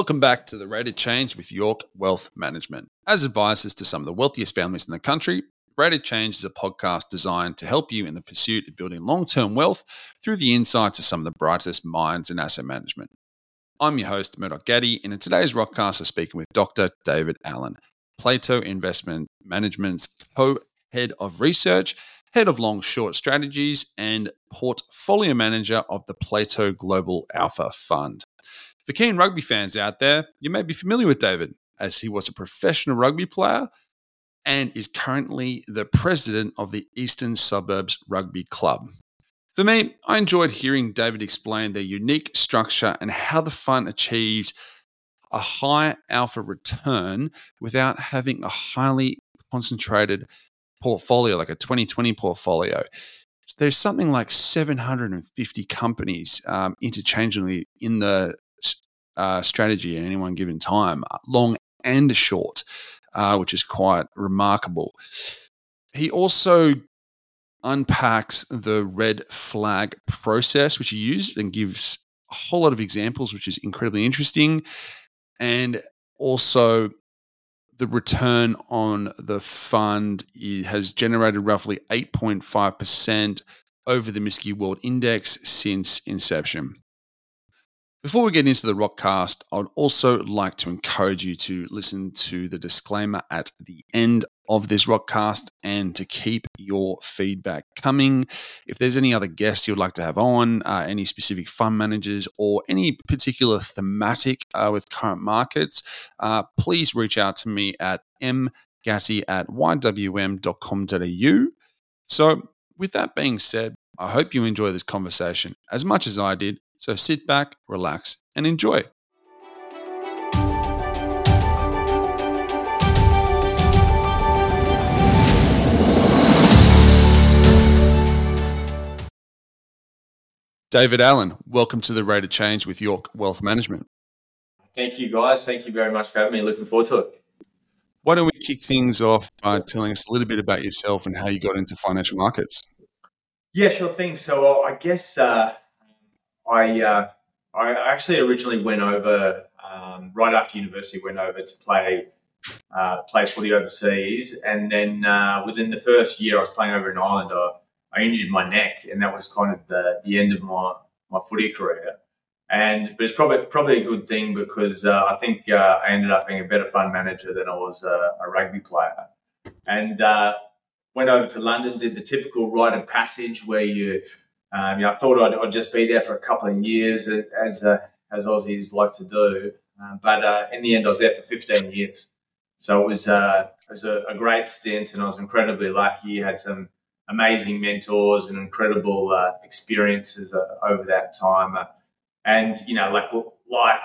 Welcome back to the Rate of Change with York Wealth Management. As advisors to some of the wealthiest families in the country, Rate of Change is a podcast designed to help you in the pursuit of building long term wealth through the insights of some of the brightest minds in asset management. I'm your host, Murdoch Gatti, and in today's ROCast, I'm speaking with Dr. David Allen, Plato Investment Management's co head of research, head of long short strategies, and portfolio manager of the Plato Global Alpha Fund. For keen rugby fans out there, you may be familiar with David, as he was a professional rugby player and is currently the president of the Eastern Suburbs Rugby Club. For me, I enjoyed hearing David explain their unique structure and how the fund achieves a high alpha return without having a highly concentrated portfolio like a 2020 portfolio. There's something like 750 companies um, interchangeably in the uh, strategy at any one given time, long and short, uh, which is quite remarkable. He also unpacks the red flag process, which he used, and gives a whole lot of examples, which is incredibly interesting. And also, the return on the fund has generated roughly 8.5% over the MSCI World Index since inception. Before we get into the ROCast, I'd also like to encourage you to listen to the disclaimer at the end of this ROCast and to keep your feedback coming. If there's any other guests you'd like to have on, uh, any specific fund managers, or any particular thematic uh, with current markets, uh, please reach out to me at mgatti at ywm.com.au. So, with that being said, I hope you enjoy this conversation as much as I did so sit back, relax, and enjoy. David Allen, welcome to the Rate of Change with York Wealth Management. Thank you, guys. Thank you very much for having me. Looking forward to it. Why don't we kick things off by telling us a little bit about yourself and how you got into financial markets? Yeah, sure thing. So I guess uh, I uh, I actually originally went over um, right after university. Went over to play uh, play footy overseas, and then uh, within the first year I was playing over in Ireland, I, I injured my neck, and that was kind of the the end of my my footy career. And but it's probably probably a good thing because uh, I think uh, I ended up being a better fund manager than I was a, a rugby player. And uh, went over to London, did the typical rite of passage where you um, I thought I'd, I'd, just be there for a couple of years, as uh, as Aussies like to do. Um, but uh, in the end, I was there for 15 years. So it was uh, it was a, a, great stint, and I was incredibly lucky. I Had some amazing mentors and incredible uh, experiences uh, over that time. Uh, and you know, like life,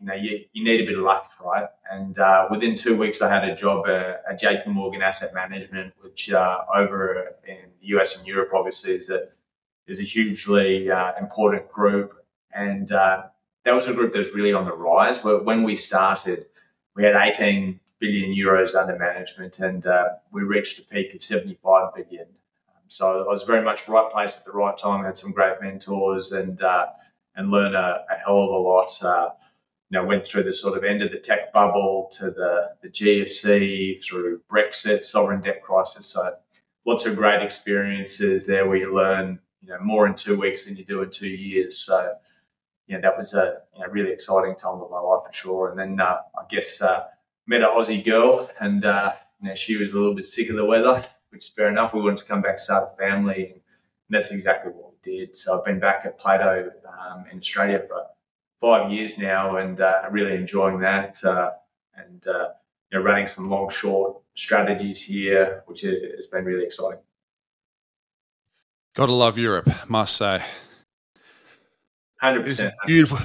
you know, you, you need a bit of luck, right? And within two weeks, I had a job at, at JP Morgan Asset Management, which over in the US and Europe, obviously, is a is a hugely uh, important group, and uh, that was a group that was really on the rise. When we started, we had 18 billion euros under management, and uh, we reached a peak of 75 billion. So I was very much right place at the right time. I had some great mentors, and uh, and learned a, a, hell of a lot. Uh, you know, went through the sort of end of the tech bubble to the, the GFC, through Brexit, sovereign debt crisis. So lots of great experiences there where you learn you know more in two weeks than you do in two years. So yeah, that was a you know, really exciting time of my life for sure. And then uh, I guess uh, met an Aussie girl, and uh, you know, she was a little bit sick of the weather, which is fair enough. We wanted to come back, start a family, and that's exactly what we did. So I've been back at Plato um, in Australia for five years now, and uh, really enjoying that. Uh, and uh, you know, running some long short strategies here, which has been really exciting. Gotta love Europe, must say. Hundred percent, beautiful.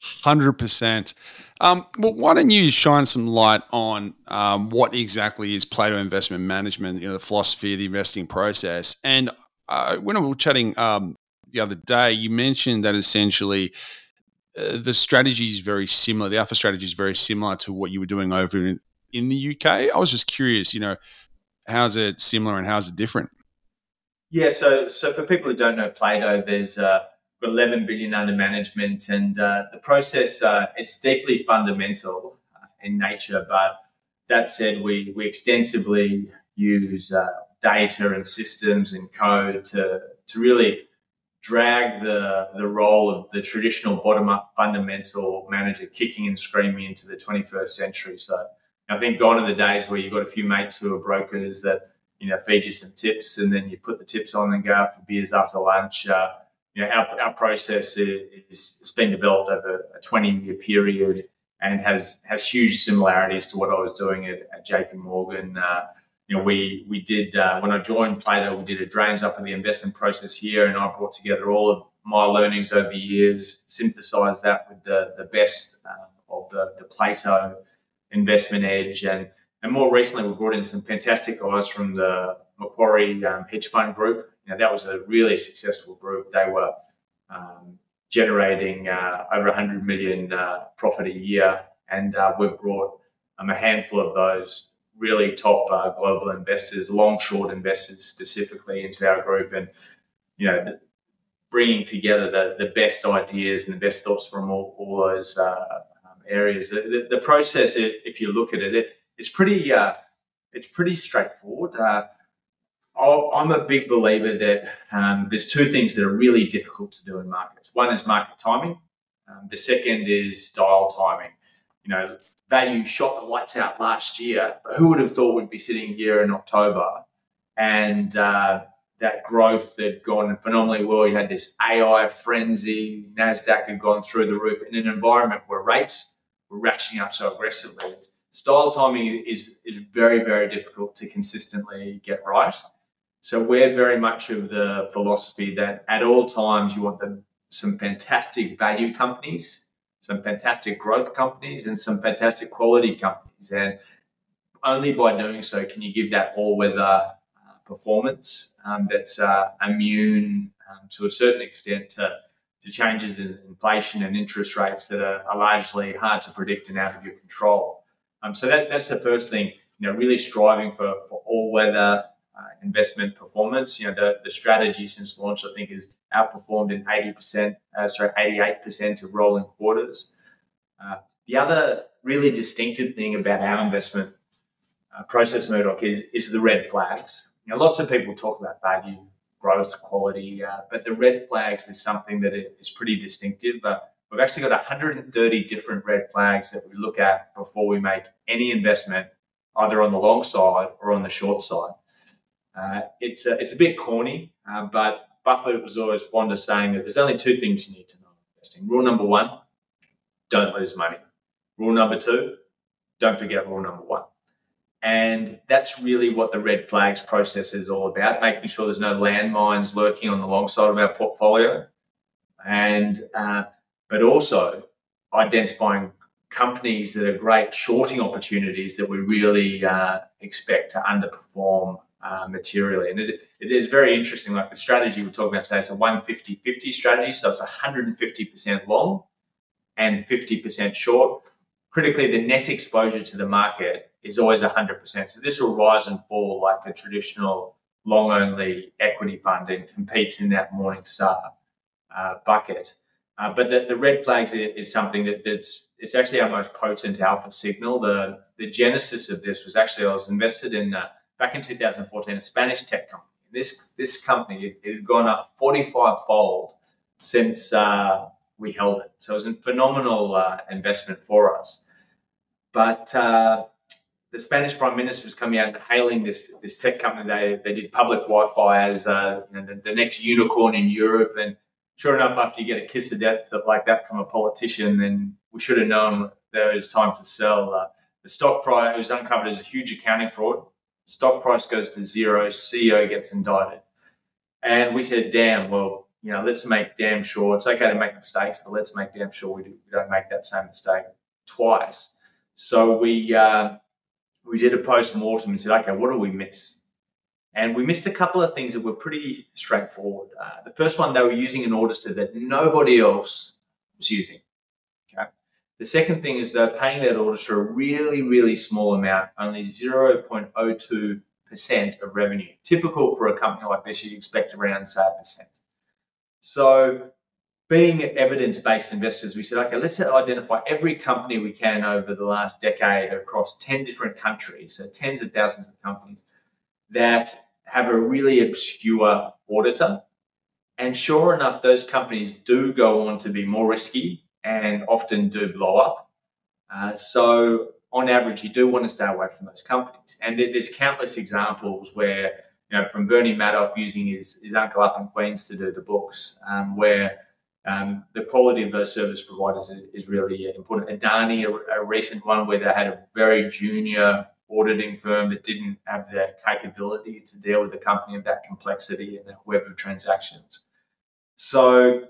Hundred percent. Um, well, why don't you shine some light on um, what exactly is Plato Investment Management? You know, the philosophy of the investing process. And uh, when we were chatting um, the other day, you mentioned that essentially uh, the strategy is very similar. The alpha strategy is very similar to what you were doing over in, in the UK. I was just curious. You know, how's it similar and how's it different? Yeah, so so for people who don't know Plato, there's uh, 11 billion under management, and uh, the process uh, it's deeply fundamental uh, in nature. But that said, we we extensively use uh, data and systems and code to to really drag the the role of the traditional bottom up fundamental manager kicking and screaming into the 21st century. So I think gone are the days where you've got a few mates who are brokers that you know feed you some tips and then you put the tips on and go out for beers after lunch. Uh, you know, our, our process is, is been developed over a 20 year period and has has huge similarities to what I was doing at, at JP Morgan. Uh, you know, we we did uh, when I joined Plato, we did a drains up of the investment process here, and I brought together all of my learnings over the years, synthesized that with the the best uh, of the the Plato investment edge, and and more recently we brought in some fantastic guys from the Macquarie um, hedge fund group. Know, that was a really successful group. They were um, generating uh, over 100 million uh, profit a year, and uh, we've brought um, a handful of those really top uh, global investors, long short investors specifically into our group, and you know, bringing together the, the best ideas and the best thoughts from all, all those uh, um, areas. The, the, process, if you look at it, it it's pretty uh, it's pretty straightforward. Uh, I'm a big believer that um, there's two things that are really difficult to do in markets. One is market timing. Um, the second is style timing. You know, value shot the lights out last year, but who would have thought we'd be sitting here in October and uh, that growth had gone phenomenally well. You had this AI frenzy, NASDAQ had gone through the roof in an environment where rates were ratcheting up so aggressively. Style timing is, is very, very difficult to consistently get right. So we're very much of the philosophy that at all times you want them, some fantastic value companies some fantastic growth companies and some fantastic quality companies. And only by doing so can you give that all weather uh, performance um, that's uh, immune um, to a certain extent to, to, changes in inflation and interest rates that are, are, largely hard to predict and out of your control. Um, so that, that's the first thing, you know, really striving for, for all weather uh, investment performance. You know, the, the strategy since launch, I think, has outperformed in 80%, uh, sorry, 88% of rolling quarters. Uh, the other really distinctive thing about our investment uh, process, Murdoch, is, is the red flags. You know, lots of people talk about value, growth, quality, uh, but the red flags is something that is pretty distinctive. We've actually got 130 different red flags that we look at before we make any investment, either on the long side or on the short side. Uh, it's a, it's a bit corny, uh, but Buffett was always fond of saying that there's only two things you need to know investing. Rule number one: don't lose money. Rule number two: don't forget rule number one. And that's really what the red flags process is all about, making sure there's no landmines lurking on the long side of our portfolio, and uh, but also identifying companies that are great shorting opportunities that we really uh, expect to underperform uh, materially. And it is very interesting. Like the strategy we're talking about today, is a 150 50 strategy. So it's 150% long and 50% short. Critically, the net exposure to the market is always 100%. So this will rise and fall like a traditional long only equity fund and competes in that Morningstar uh, bucket. Uh, but the, the, red flags is, something that, that's it's actually our most potent alpha signal. The the genesis of this was actually I was invested in uh, back in 2014, a Spanish tech company. This this company it, has gone up 45 fold since uh, we held it. So it was a phenomenal uh, investment for us. But uh, the Spanish Prime Minister was coming out and hailing this this tech company. They they did public Wi-Fi as uh, you know, the, the, next unicorn in Europe. And sure enough, after you get a kiss of death like that from a politician, then we should have known there was time to sell. Uh, the stock price was uncovered as a huge accounting fraud stock price goes to zero, CEO gets indicted. And we said, damn, well, you know, let's make damn sure it's okay to make mistakes, but let's make damn sure we, do, don't make that same mistake twice. So we uh, we did a post mortem and said, okay, what do we miss? And we missed a couple of things that were pretty straightforward. Uh, the first one, they were using an auditor that nobody else was using. Okay. The second thing is they're paying that auditor a really, really small amount, only 0.02% of revenue. Typical for a company like this, you'd expect around, say, a percent. So being evidence based investors, we said, okay, let's identify every company we can over the last decade across 10 different countries, so tens of thousands of companies that have a really obscure auditor. And sure enough, those companies do go on to be more risky and often do blow up. Uh, so, on average, you do want to stay away from those companies. And there's countless examples where, you know, from Bernie Madoff using his, his uncle up in Queens to do the books, um, where um, the quality of those service providers is, is really important. Adani, a, a, recent one where they had a very junior auditing firm that didn't have the capability to deal with the company of that complexity and that web of transactions. So,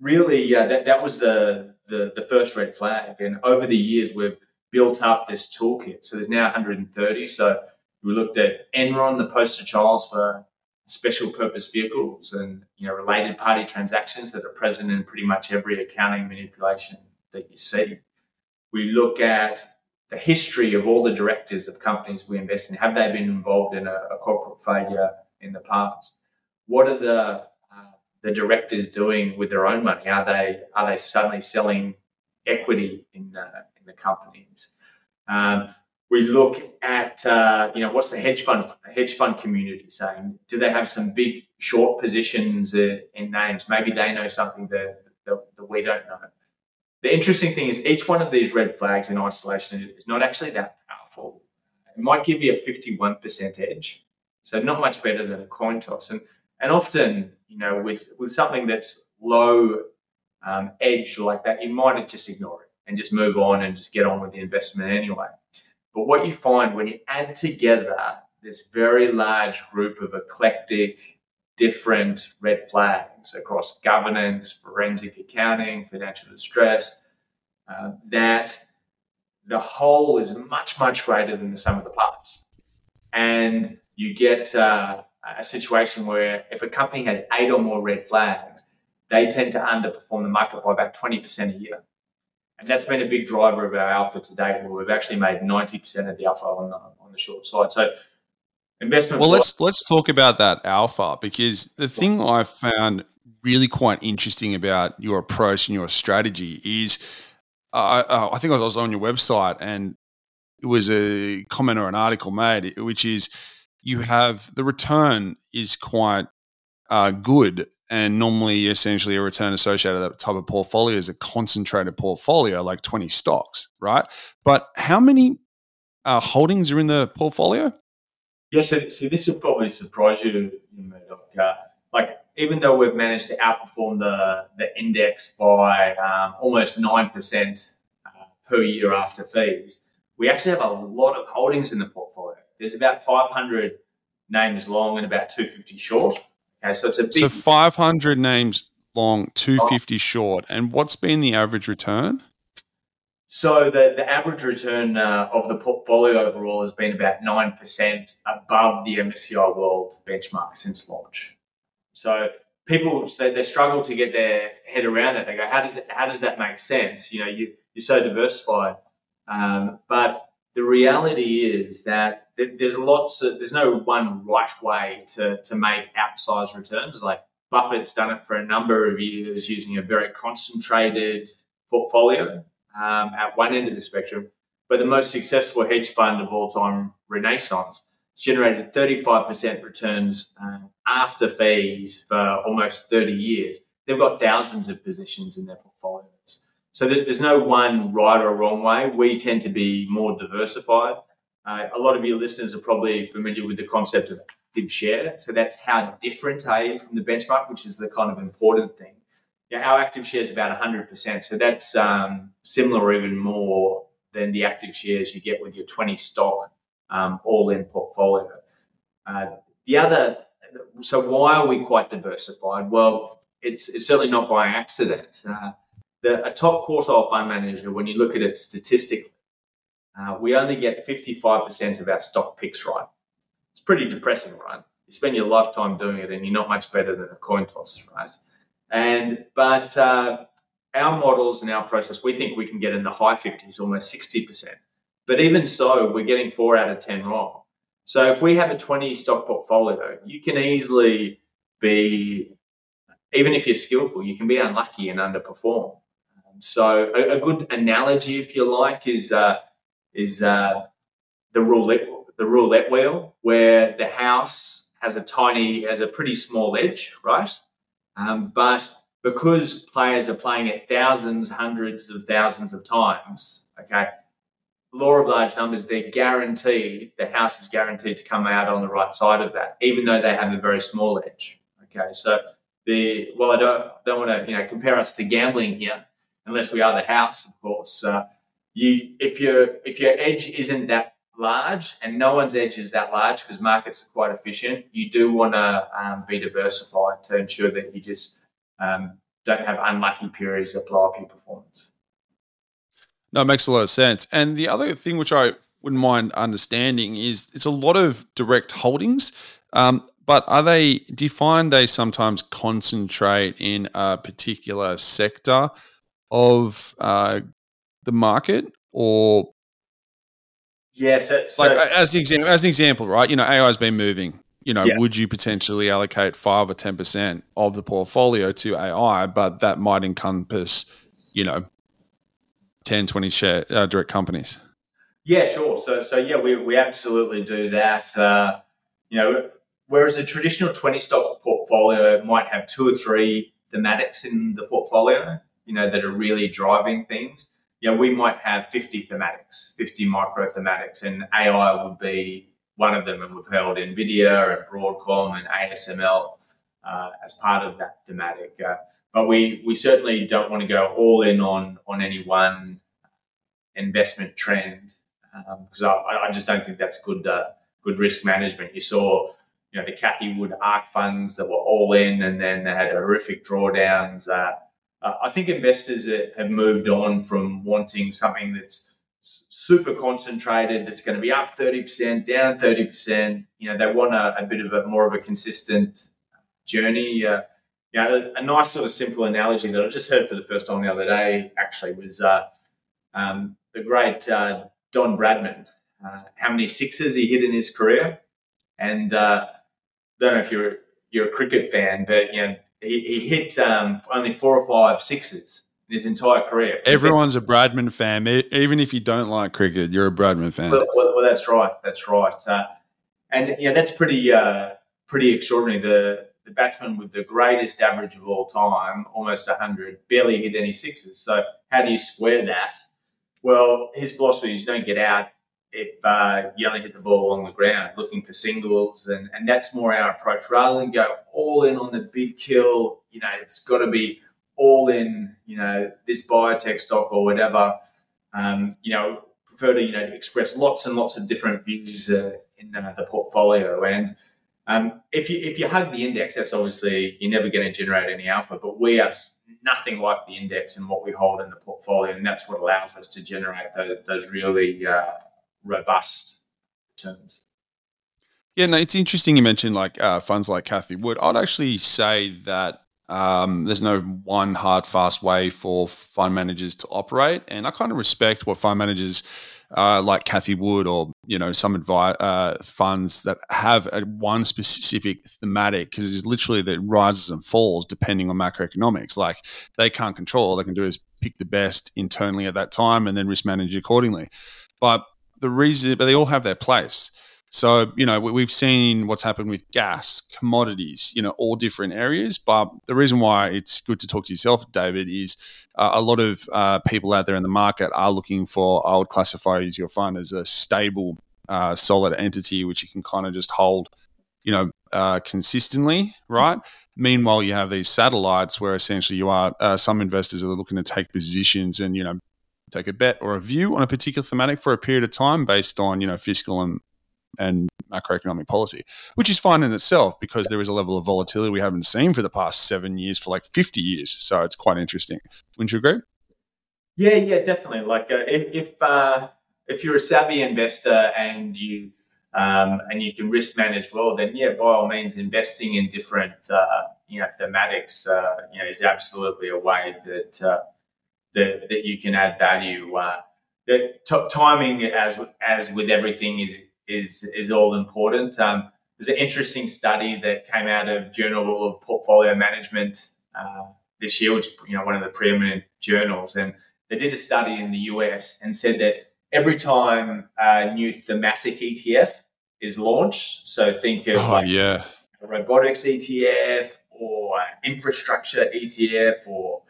really, uh, that that was the, the the first red flag. And over the years, we've built up this toolkit. So there's now 130. So we looked at Enron, the poster child for special purpose vehicles and you know related party transactions that are present in pretty much every accounting manipulation that you see. We look at the history of all the directors of companies we invest in. Have they been involved in a, a corporate failure in the past? What are the uh, the directors doing with their own money? Are they are they suddenly selling equity in uh, in the companies? Um, we look at uh, you know what's the hedge fund hedge fund community saying? Do they have some big short positions in, in names? Maybe they know something that, that, that, we don't know. The interesting thing is each one of these red flags in isolation is not actually that powerful. It might give you a fifty-one percent edge, so not much better than a coin toss. And and often you know with with something that's low um, edge like that, you might just ignore it and just move on and just get on with the investment anyway. But what you find when you add together this very large group of eclectic, different red flags across governance, forensic accounting, financial distress, uh, that the whole is much, much greater than the sum of the parts. And you get uh, a situation where if a company has eight or more red flags, they tend to underperform the market by about 20% a year. And that's been a big driver of our alpha to date, where we've actually made 90% of the alpha on the, on the short side. So investment. Well, let's let's talk about that alpha because the thing I found really quite interesting about your approach and your strategy is, uh, uh, I think I was on your website and it was a comment or an article made, which is you have the return is quite uh, good and normally essentially a return associated with that type of portfolio is a concentrated portfolio like 20 stocks right? But how many uh, holdings are in the portfolio yes yeah, so, so, this will probably surprise you Murdoch. Uh, like even though we've managed to outperform the, the index by um, almost 9% uh, per year after fees we actually have a lot of holdings in the portfolio there's about 500 names long and about 250 short Okay, so it's a big. So 500 names long, 250 oh. short. And what's been the average return? So the, the average return uh, of the portfolio overall has been about 9% above the MSCI World benchmark since launch. So people they, they struggle to get their head around that. They go, how does it, how does that make sense? You know, you, you're so diversified. Um, but the reality is that there's lots of there's no one right way to to make outsized returns. Like Buffett's done it for a number of years using a very concentrated portfolio um, at one end of the spectrum. But the most successful hedge fund of all time, Renaissance, generated 35% returns um, after fees for almost 30 years. They've got thousands of positions in their portfolios. So there's no one right or wrong way. We tend to be more diversified. Uh, a lot of your listeners are probably familiar with the concept of active share. So that's how different are you from the benchmark, which is the kind of important thing. Yeah, our active share is about 100%. So that's um, similar or even more than the active shares you get with your 20 stock um, all in portfolio. Uh, the other, so why are we quite diversified? Well, it's, it's certainly not by accident. Uh, the, a top quartile fund manager, when you look at it statistically, uh, we only get 55% of our stock picks right. It's pretty depressing, right? You spend your lifetime doing it and you're not much better than a coin toss, right? And, but uh, our models and our process, we think we can get in the high 50s, almost 60%. But even so, we're getting four out of 10 wrong. So if we have a 20 stock portfolio, you can easily be even if you're skillful, you can be unlucky and underperform. So a, a, good analogy, if you like, is uh, is uh, the roulette the roulette wheel, where the house has a tiny has a pretty small edge, right? Um, but because players are playing it thousands, hundreds of thousands of times, okay, law of large numbers, they're guaranteed, the house is guaranteed to come out on the right side of that, even though they have a very small edge. Okay, so the well, I don't don't want to you know compare us to gambling here, unless we are the house, of course. Uh, you if your if your edge isn't that large and no one's edge is that large because markets are quite efficient, you do want to um, be diversified to ensure that you just um, don't have unlucky periods that blow up your performance. No, it makes a lot of sense. And the other thing which I wouldn't mind understanding is it's a lot of direct holdings. Um, but are they? Find they sometimes concentrate in a particular sector of uh, the market, or yes, so, like so, as an example, as an example, right? You know, AI has been moving. You know, yeah. would you potentially allocate five or ten percent of the portfolio to AI, but that might encompass, you know, 10, 20 share uh, direct companies? Yeah, sure. So, so yeah, we, we absolutely do that. Uh, you know, Whereas a traditional 20 stock portfolio might have two or three thematics in the portfolio, you know, that are really driving things. You know, we might have 50 thematics, 50 micro thematics, and AI would be one of them. And we've held NVIDIA and Broadcom and ASML uh, as part of that thematic. Uh, but we, we certainly don't want to go all in on, on any one investment trend because um, I, I just don't think that's good, uh, good risk management. You saw you know, the Cathie Wood ARK funds that were all in and then they had horrific drawdowns. Uh, uh, I think investors have moved on from wanting something that's super concentrated, that's going to be up 30%, down 30%. You know, they want a, a bit of a more of a consistent journey. Uh, you know, a, a, nice sort of simple analogy that I just heard for the first time the other day actually was uh, um, the great uh, Don Bradman. Uh, how many sixes he hit in his career? And uh, don't know if you're you're a cricket fan, but you know he, he hit um, only four or five sixes in his entire career. Everyone's a Bradman fan, even if you don't like cricket. You're a Bradman fan. Well, well, well that's right. That's right. Uh, and yeah, that's pretty uh, pretty extraordinary. The the batsman with the greatest average of all time, almost 100, barely hit any sixes. So how do you square that? Well, his philosophy is don't get out if uh, you only hit the ball along the ground, looking for singles, and, and that's more our approach. Rather than go all in on the big kill, you know, it's got to be all in, you know, this biotech stock or whatever. Um, you know, prefer to you know express lots and lots of different views uh, in uh, the portfolio. And um, if you if you hug the index, that's obviously you're never going to generate any alpha. But we are nothing like the index in what we hold in the portfolio, and that's what allows us to generate those, those really uh, robust returns. Yeah, no, it's interesting you mentioned like uh, funds like Cathie Wood. I'd actually say that um, there's no one hard, fast way for fund managers to operate, and I kind of respect what fund managers uh, like Cathie Wood or you know some advice uh, funds that have a one specific thematic because it's literally that rises and falls depending on macroeconomics. Like they can't control; all they can do is pick the best internally at that time and then risk manage accordingly. But the reason, but they all have their place. So, you know, we've seen what's happened with gas, commodities, you know, all different areas. But the reason why it's good to talk to yourself, David, is uh, a lot of uh, people out there in the market are looking for, I would classify as your fund as a stable, uh, solid entity, which you can kind of just hold, you know, uh, consistently, right? Meanwhile, you have these satellites where essentially you are, uh, some investors are looking to take positions and, you know, take a bet or a view on a particular thematic for a period of time based on you know fiscal and and macroeconomic policy, which is fine in itself because there is a level of volatility we haven't seen for the past seven years for like 50 years. So it's quite interesting. Wouldn't you agree? Yeah, yeah, definitely. Like uh, if if, uh, if you're a savvy investor and you um, and you can risk manage well, then yeah, by all means, investing in different uh, you know thematics uh, you know is absolutely a way that uh, that, that you can add value. Uh, that t- timing, as as with everything, is is is all important. Um, there's an interesting study that came out of Journal of Portfolio Management uh, this year, which you know one of the preeminent journals, and they did a study in the US and said that every time a new thematic ETF is launched, so think of oh, like yeah. a robotics ETF or infrastructure ETF or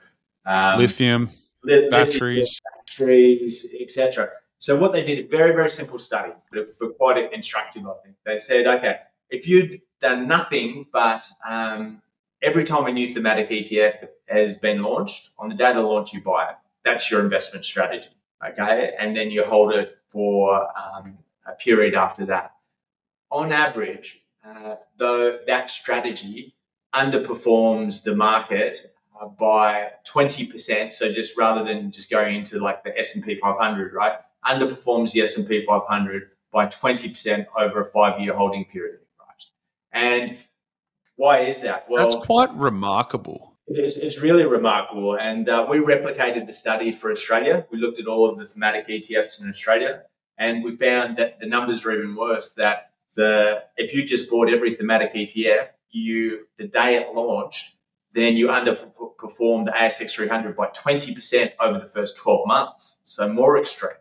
um, lithium, li- batteries, batteries, etc. So what they did, a very very simple study, but, but quite instructive. I think they said, okay, if you'd done nothing but um, every time a new thematic ETF has been launched, on the day of the launch you buy it. That's your investment strategy, okay? And then you hold it for um, a period after that. On average, uh, though that strategy underperforms the market uh, by 20%. So just rather than just going into like the S&P 500, right? Underperforms the S&P 500 by 20% over a five-year holding period, right? And why is that? Well, that's quite remarkable. It's, it's really remarkable. And uh, we replicated the study for Australia. We looked at all of the thematic ETFs in Australia, and we found that the numbers are even worse. That the if you just bought every thematic ETF, you the day it launched, then you underperformed the ASX 300 by 20% over the first 12 months. So more extreme.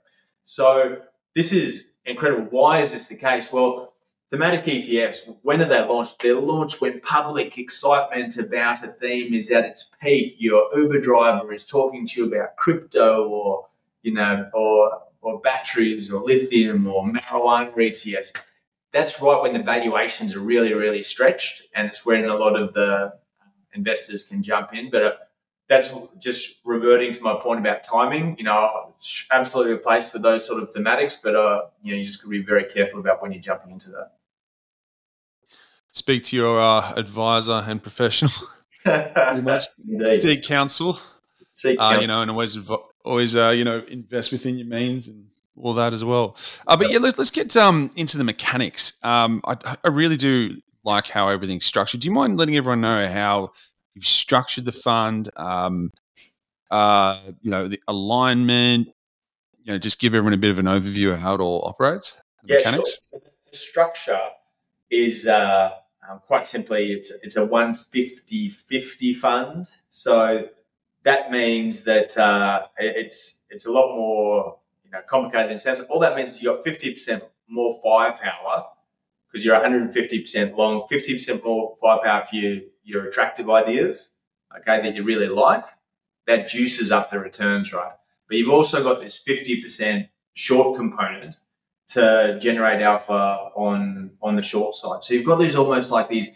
So this is incredible. Why is this the case? Well, thematic ETFs, when are they launched? They're launched when public excitement about a theme is at its peak. Your Uber driver is talking to you about crypto or, you know, or or batteries or lithium or marijuana ETFs that's right when the valuations are really, really stretched, and it's when a lot of the investors can jump in. But uh, that's just reverting to my point about timing. You know, absolutely a place for those sort of thematics, but uh, you know, you just got to be very careful about when you're jumping into that. Speak to your uh, advisor and professional. Pretty much. Seek counsel. Seek counsel. Uh, you know, and always, always, uh, you know, invest within your means and all that as well. Uh, but yeah, let's, let's get um, into the mechanics. Um, I, I really do like how everything's structured. Do you mind letting everyone know how you've structured the fund? Um, uh, you know, the alignment. You know, just give everyone a bit of an overview of how it all operates. yeah, mechanics. Sure. The structure is uh, um, quite simply it's it's a 150-50 fund. So that means that uh, it's it's a lot more you know, complicated than it sounds. All that means is you got 50% more firepower because you're 150% long, 50% more firepower for your, your attractive ideas, okay, that you really like. That juices up the returns, right? But you've also got this 50% short component to generate alpha on on the short side. So you've got these almost like these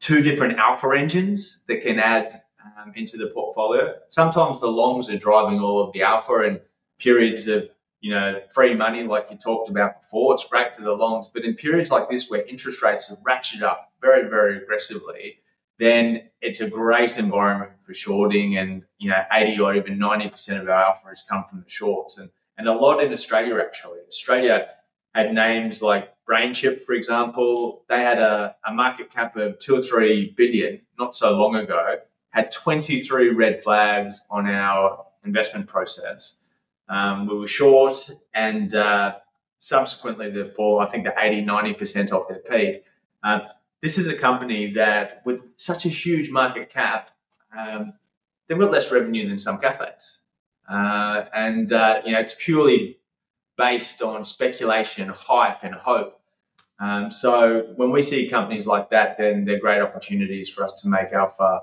two different alpha engines that can add um, into the portfolio. Sometimes the longs are driving all of the alpha, and periods of you know, free money like you talked about before. It's great for the longs, but in periods like this where interest rates are ratcheted up very, very aggressively, then it's a great environment for shorting. And you know, eighty or even ninety percent of our alpha has come from the shorts, and and a lot in Australia actually. Australia had names like BrainChip, for example. They had a, a market cap of two or three billion not so long ago. Had twenty three red flags on our investment process um, we were short, and uh, subsequently, the fall, I think, the 80, 90% off their peak. Um, this is a company that, with such a huge market cap, um, they've got less revenue than some cafes. Uh, and, uh, you know, it's purely based on speculation, hype, and hope. Um, so when we see companies like that, then they're great opportunities for us to make alpha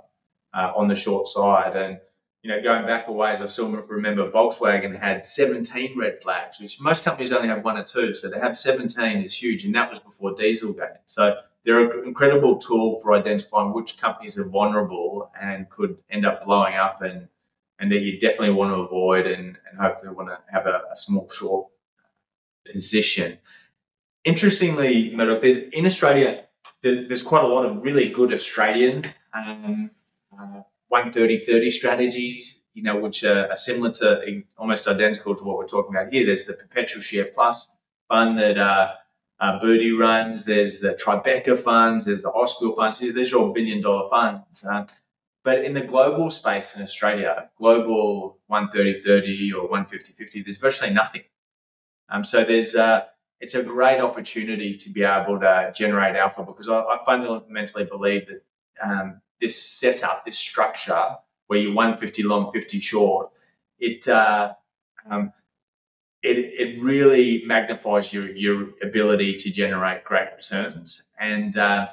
uh, on the short side. And you know, going back a ways, I still remember Volkswagen had 17 red flags, which most companies only have one or two. So to have 17 is huge, and that was before Dieselgate. So they're an incredible tool for identifying which companies are vulnerable and could end up blowing up, and and that you definitely want to avoid, and, and hopefully want to have a, a small short position. Interestingly, Murdoch, there's in Australia, there's quite a lot of really good Australian. Um, uh, 130 30 strategies, you know, which are, are, similar to almost identical to what we're talking about here. There's the Perpetual Share Plus fund that uh, uh, Booty runs. There's the Tribeca funds. There's the Ausbil funds. These are all billion dollar funds. Um, but in the global space in Australia, global 130 30 or 150 50, there's virtually nothing. Um, so there's uh, it's a great opportunity to be able to generate alpha because I, I fundamentally believe that um, this setup, this structure, where you're 150 long, 50 short, it uh, um, it, it really magnifies your your ability to generate great returns. And uh,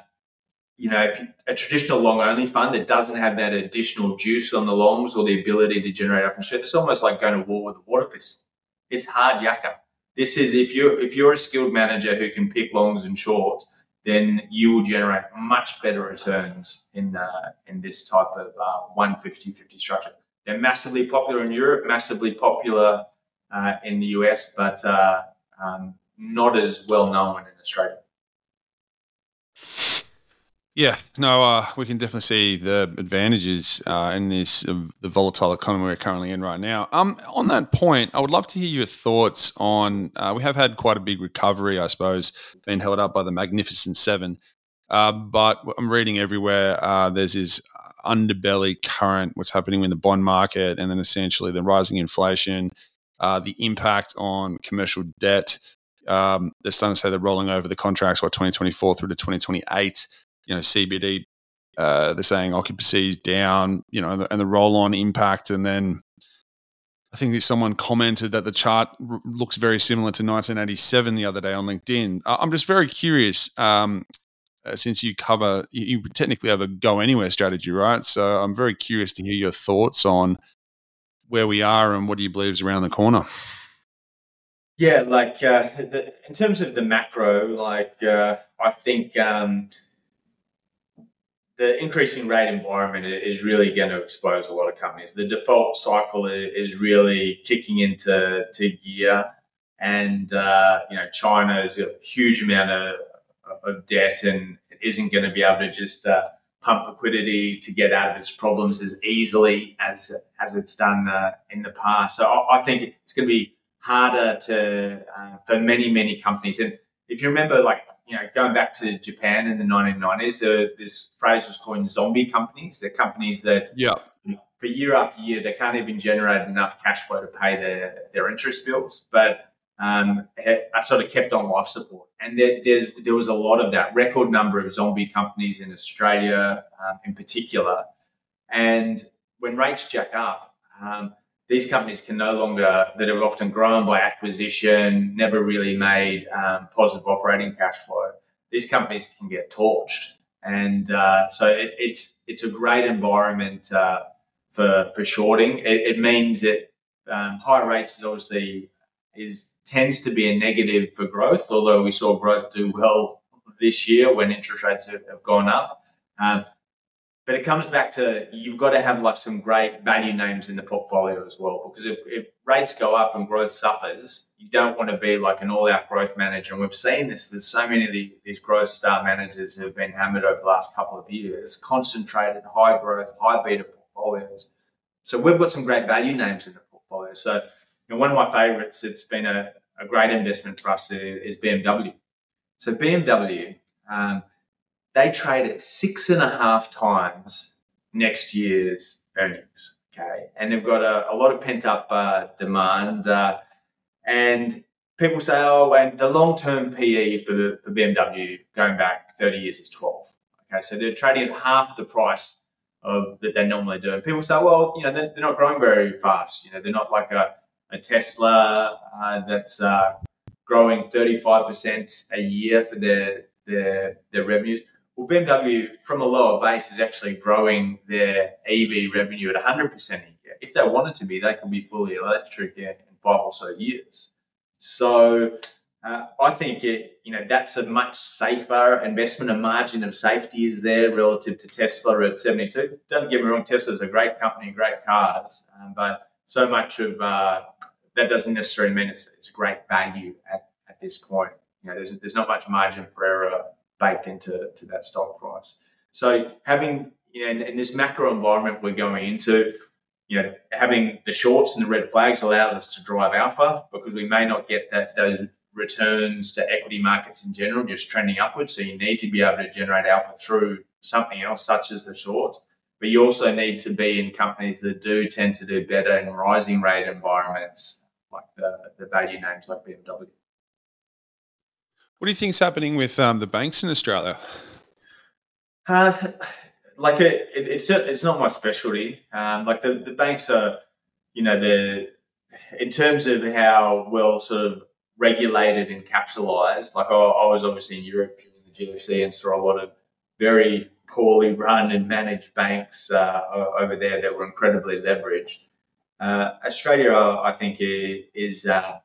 you know, a traditional long only fund that doesn't have that additional juice on the longs or the ability to generate alpha, it's almost like going to war with a water pistol. It's hard yakka. This is if you're if you're a skilled manager who can pick longs and shorts, then you will generate much better returns in uh, in this type of uh, 150-50 structure. They're massively popular in Europe, massively popular uh, in the US, but uh, um, not as well known in Australia. Yeah, no, uh, we can definitely see the advantages uh, in this uh, the volatile economy we're currently in right now. Um, on that point, I would love to hear your thoughts on. Uh, we have had quite a big recovery, I suppose, being held up by the Magnificent Seven. Uh, but I'm reading everywhere uh, there's this underbelly current, what's happening in the bond market, and then essentially the rising inflation, the impact on commercial debt. Um, they're starting to say they're rolling over the contracts by 2024 through to 2028 you know CBD. Uh, they're saying occupancy is down, you know, and the, and the roll-on impact, and then I think someone commented that the chart r- looks very similar to 1987 the other day on LinkedIn. I'm just very curious. Um, uh, since you cover, you, you technically have a go anywhere strategy, right? So I'm very curious to hear your thoughts on where we are and what do you believe is around the corner. Yeah, like uh, the, in terms of the macro, like uh, I think um, the increasing rate environment is really going to expose a lot of companies. The default cycle is really kicking into to gear, and uh, you know China has got a huge amount of, of debt and isn't going to be able to just uh, pump liquidity to get out of its problems as easily as as it's done uh, in the past. So I, I, think it's going to be harder to uh, for many many companies. And if you remember, like you know, going back to Japan in the 1990s, there, this phrase was called zombie companies. They're companies that, yeah, for year after year, they can't even generate enough cash flow to pay their, their interest bills, but um, I sort of kept on life support. And there, there's there was a lot of that record number of zombie companies in Australia, um, in particular. And when rates jack up, um, these companies can no longer that have often grown by acquisition, never really made um, positive operating cash flow. These companies can get torched, and uh, so it, it's it's a great environment uh, for for shorting. It, it means that um, higher rates obviously is tends to be a negative for growth, although we saw growth do well this year when interest rates have, have gone up. Um, but it comes back to you've got to have like some great value names in the portfolio as well. Because if, if rates go up and growth suffers, you don't want to be like an all out growth manager. And we've seen this with so many of the, these growth star managers who have been hammered over the last couple of years, concentrated high growth, high beta portfolios. So we've got some great value names in the portfolio. So you know, one of my favorites, it's been a, a great investment for us is BMW. So BMW, um, they trade at six and a half times next year's earnings. Okay. And they've got a, a lot of pent up uh, demand. Uh, and people say, oh, and the long term PE for, the, for BMW going back 30 years is 12. Okay. So they're trading at half the price of that they normally do. And people say, well, you know, they're, they're not growing very fast. You know, they're not like a, a Tesla uh, that's uh, growing 35% a year for their, their, their revenues. Well, BMW from a lower base is actually growing their EV revenue at 100% a year. If they wanted to be, they could be fully electric in five or so years. So uh, I think it, you know that's a much safer investment. A margin of safety is there relative to Tesla at 72. Don't get me wrong, Tesla's a great company, great cars, um, but so much of uh, that doesn't necessarily mean it's, it's great value at, at this point. You know, there's, there's not much margin for error baked into to that stock price. So having you know in, in, this macro environment we're going into, you know, having the shorts and the red flags allows us to drive alpha because we may not get that those returns to equity markets in general just trending upwards. So you need to be able to generate alpha through something else such as the short. But you also need to be in companies that do tend to do better in rising rate environments, like the, the value names like BMW. What do you think is happening with um, the banks in Australia? Uh, like it, it, it's it's not my specialty. Um, like the, the banks are, you know, the in terms of how well sort of regulated and capitalized. Like I, I was obviously in Europe during the GFC and saw a lot of very poorly run and managed banks uh, over there that were incredibly leveraged. Uh, Australia, I think, is, uh,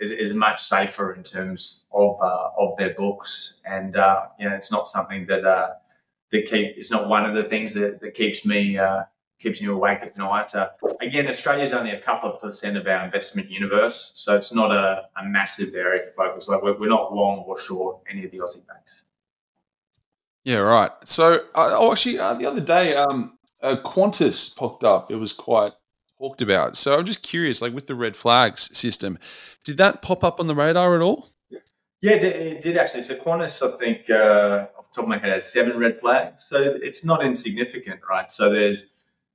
is, is much safer in terms of uh, of their books, and uh, you know, it's not something that uh, that keep. It's not one of the things that, that keeps me keeps me awake at night. again, Australia is only a couple of percent of our investment universe, so it's not a, a massive area of focus. Like we're, we're not long or short any of the Aussie banks. Yeah, right. So, uh, oh, actually, uh, the other day, um, uh, Qantas popped up. It was quite talked about. So, I'm just curious, like with the red flags system, did that pop up on the radar at all? Yeah, it did actually. So, Qantas, I think, uh, off the top of my head, has seven red flags. So, it's not insignificant, right? So, there's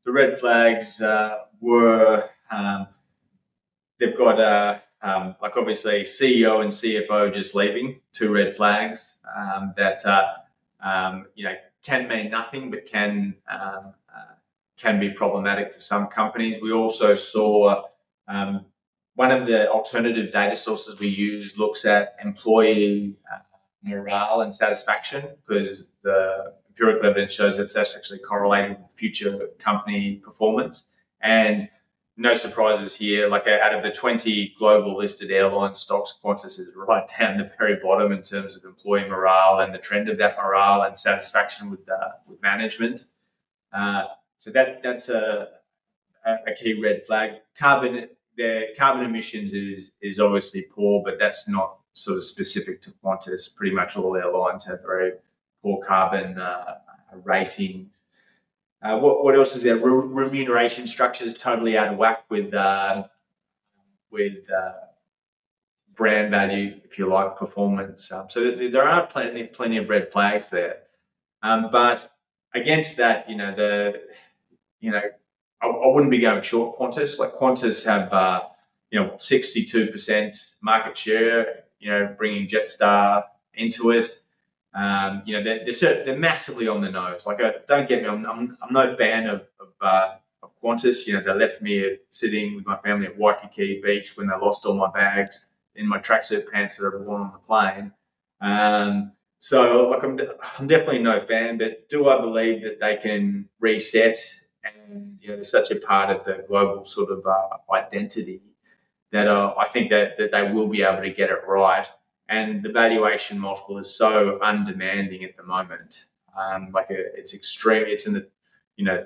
the red flags uh, were um, they've got uh, um, like obviously CEO and CFO just leaving, two red flags um, that uh, um, you know, can mean nothing, but can um, can be problematic for some companies. We also saw um, one of the alternative data sources we use looks at employee uh, morale and satisfaction because the empirical evidence shows that that's actually correlated with future company performance. And no surprises here. Like out of the 20 global listed airline stocks, Qantas is right down the very bottom in terms of employee morale and the trend of that morale and satisfaction with uh, with management. Uh, so that that's a, a key red flag. Carbon the carbon emissions is is obviously poor, but that's not sort of specific to Qantas. Pretty much all airlines have very poor carbon uh, ratings. Uh, what, what else is there? Re- remuneration structure is totally out of whack with uh, with uh, brand value, if you like, performance. Um, so there are plenty plenty of red flags there. Um, but against that, you know the you know I, I, wouldn't be going short Qantas. Like Qantas have uh, you know sixty two percent market share. You know, bringing Jetstar into it. Um, you know, they're, they're, they're, massively on the nose. Like, uh, don't get me, I'm, I'm, I'm no fan of, of, uh, of, Qantas. You know, they left me sitting with my family at Waikiki Beach when they lost all my bags in my tracksuit pants that I worn on the plane. Um, so, like, I'm, I'm definitely no fan, but do I believe that they can reset? And, you know, they're such a part of the global sort of uh, identity that uh, I think that, that they will be able to get it right and the valuation multiple is so undemanding at the moment. Um, like a, it's extreme. It's in the you know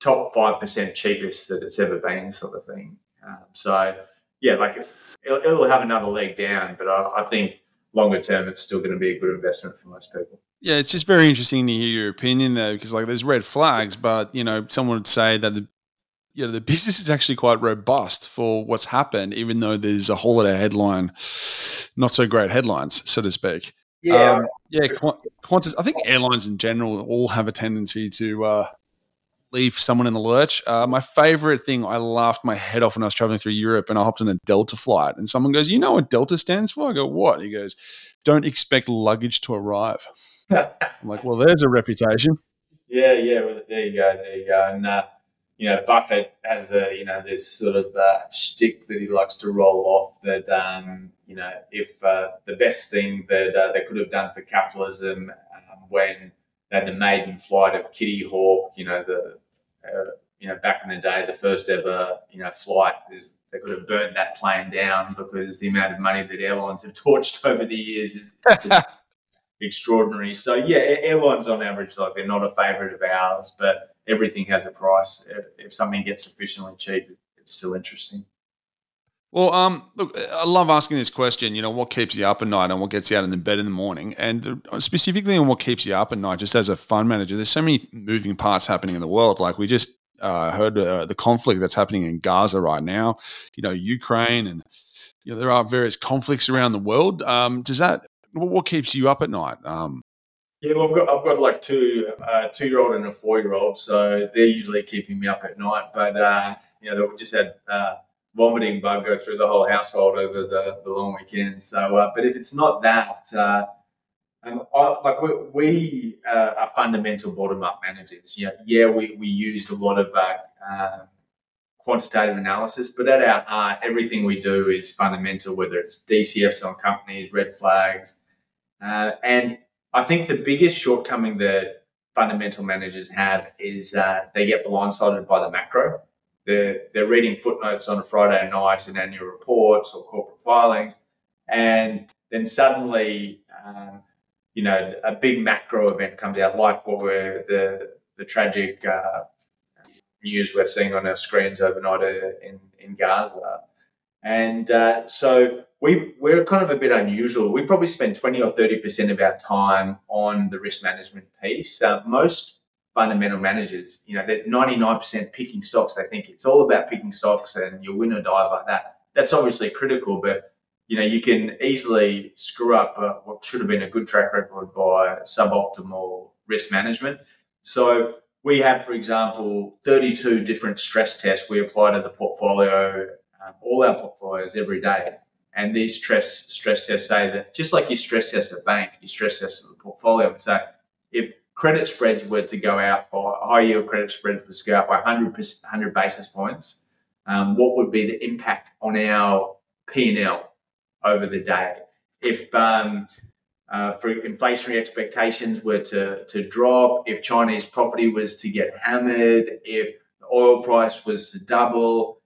top five percent cheapest that it's ever been, sort of thing. Um, so yeah, like it, will it'll have another leg down, but I, I think longer term it's still going to be a good investment for most people. Yeah, it's just very interesting to hear your opinion though, because like there's red flags, but you know someone would say that the you know the business is actually quite robust for what's happened, even though there's a whole lot of headline not so great headlines, so to speak. Yeah, um, yeah. Qantas. I think airlines in general all have a tendency to uh, leave someone in the lurch. Uh, my favorite thing, I laughed my head off when I was traveling through Europe, and I hopped on a Delta flight, and someone goes, "You know what Delta stands for?" I go, "What?" He goes, "Don't expect luggage to arrive." I'm like, "Well, there's a reputation." Yeah, yeah. Well, there you go. There you go. And uh, you know, Buffett has a, you know, this sort of uh, shtick that he likes to roll off that, um, you know, if uh, the best thing that uh, they could have done for capitalism um, when they had the maiden flight of Kitty Hawk, you know, the, uh, you know, back in the day, the first ever, you know, flight is they could have burned that plane down because the amount of money that airlines have torched over the years is, is extraordinary. So yeah, airlines on average, like they're not a favourite of ours, but everything has a price. If something gets sufficiently cheap, it's still interesting. Well, um, look, I love asking this question. You know, what keeps you up at night and what gets you out of the bed in the morning, and uh, specifically on what keeps you up at night. Just as a fund manager, there's so many moving parts happening in the world. Like we just uh, heard uh, the conflict that's happening in Gaza right now. You know, Ukraine, and you know there are various conflicts around the world. Um, does that what keeps you up at night? Um, yeah, well, I've got I've got like two uh, two year old and a four year old, so they're usually keeping me up at night. But uh, you know, we just had uh, vomiting bug go through the whole household over the, the long weekend. So, uh, but if it's not that, uh, Um, I, like we, we uh, are fundamental bottom up managers. Yeah, yeah, we, we used a lot of uh, um, quantitative analysis, but at our heart, everything we do is fundamental. Whether it's DCFs on companies, red flags, uh, and I think the biggest shortcoming that fundamental managers have is uh, they get blindsided by the macro. They're, they're reading footnotes on a Friday night in annual reports or corporate filings, and then suddenly um, you know, a big macro event comes out, like what we're the the tragic uh, news we're seeing on our screens overnight uh, in in Gaza, and uh, so we we're kind of a bit unusual. We probably spend twenty or thirty percent of our time on the risk management piece. Uh, most fundamental managers, you know, they're ninety nine percent picking stocks. They think it's all about picking stocks and you'll win or die by that. That's obviously critical, but you know, you can easily screw up uh, what should have been a good track record by suboptimal risk management. So we have, for example, 32 different stress tests we apply to the portfolio, um, all our portfolios every day. And these stress stress tests say that just like you stress test a bank, you stress test the portfolio. So if credit spreads were to go out by high yield credit spreads were to go out by 100, 100 basis points, um, what would be the impact on our P&L over the day. If um, uh, for inflationary expectations were to, to drop, if Chinese property was to get hammered, if the oil price was to double,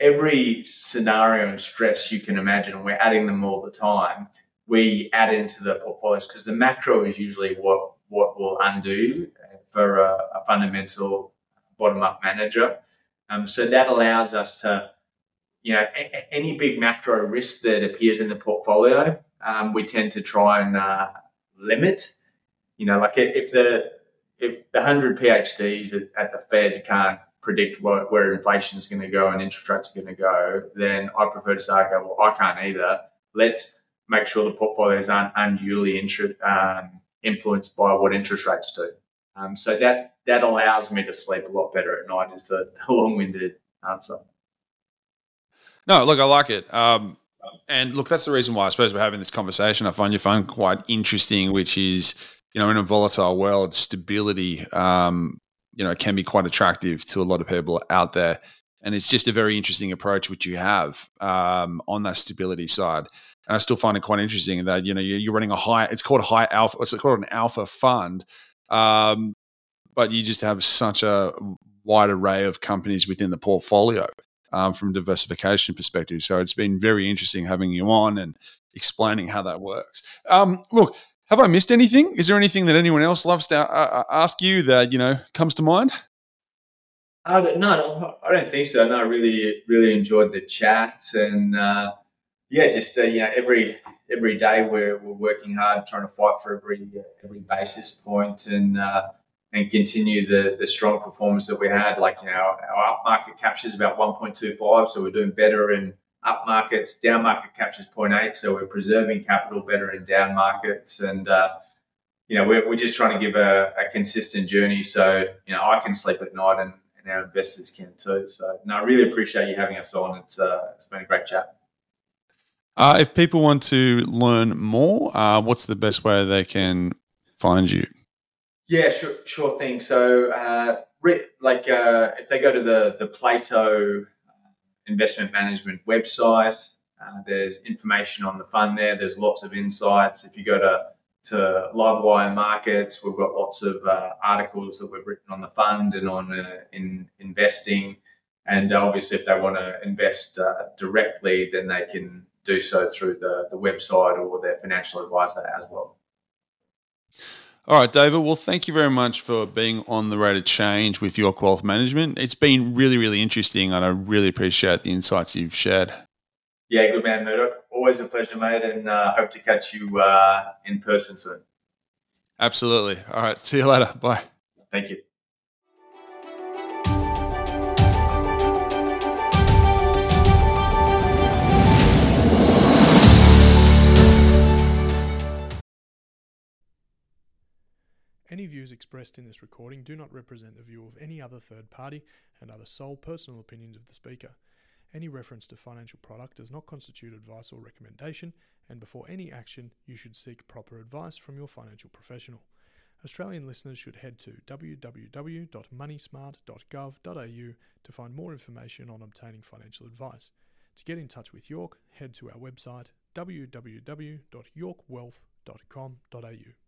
every scenario and stress you can imagine, and we're adding them all the time, we add into the portfolios because the macro is usually what, what will undo for a, a fundamental bottom up manager. Um, so that allows us to you know, a- any big macro risk that appears in the portfolio, um, we tend to try and uh, limit. You know, like if the if the hundred PhDs at, at, the Fed can't predict what, where inflation is going to go and interest rates are going to go, then I prefer to say, okay, well, I can't either. Let's make sure the portfolios aren't unduly um, influenced by what interest rates do. Um, so that that allows me to sleep a lot better at night. Is the, the long-winded answer. No, look, I like it. Um, and look, that's the reason why I suppose we're having this conversation. I find your phone quite interesting, which is, you know, in a volatile world, stability, um, you know, can be quite attractive to a lot of people out there. And it's just a very interesting approach which you have um, on that stability side. And I still find it quite interesting that you know you're running a high. It's called a high alpha. It's called an alpha fund, um, but you just have such a wide array of companies within the portfolio um, from diversification perspective. So it's been very interesting having you on and explaining how that works. Um, look, have I missed anything? Is there anything that anyone else loves to uh, uh ask you that you know comes to mind? Uh, no, I don't think so. No, I really, really enjoyed the chat, and uh, yeah, just uh, you know, every every day we're, we're working hard, trying to fight for every every basis point, and uh, and continue the, the strong performance that we had. Like, you know, our up market capture is about 1.25, so we're doing better in up markets. Down market capture is 0.8, so we're preserving capital better in down markets. And, uh, you know, we're, we're just trying to give a, a, consistent journey so, you know, I can sleep at night and, and our investors can too. So, no, I really appreciate you having us on. It's, uh, it's been a great chat. Uh, if people want to learn more, uh, what's the best way they can find you? Yeah, sure, sure thing. So, uh, like, uh, if they go to the the Plato uh, investment management website, uh, there's information on the fund there. There's lots of insights. If you go to to Livewire Markets, we've got lots of articles that we've written on the fund and on in investing. And obviously, if they want to invest directly, then they can do so through the, the website or their financial advisor as well. All right, David. Well, thank you very much for being on the rate of change with York Wealth Management. It's been really, really interesting, and I really appreciate the insights you've shared. Yeah, good man, Murdoch. Always a pleasure, mate, and uh, hope to catch you uh, in person soon. Absolutely. All right. See you later. Bye. Thank you. Any views expressed in this recording do not represent the view of any other third party and are the sole personal opinions of the speaker. Any reference to financial product does not constitute advice or recommendation and before any action, you should seek proper advice from your financial professional. Australian listeners should head to www.moneysmart.gov.au to find more information on obtaining financial advice. To get in touch with York, head to our website www.yorkwealth.com.au.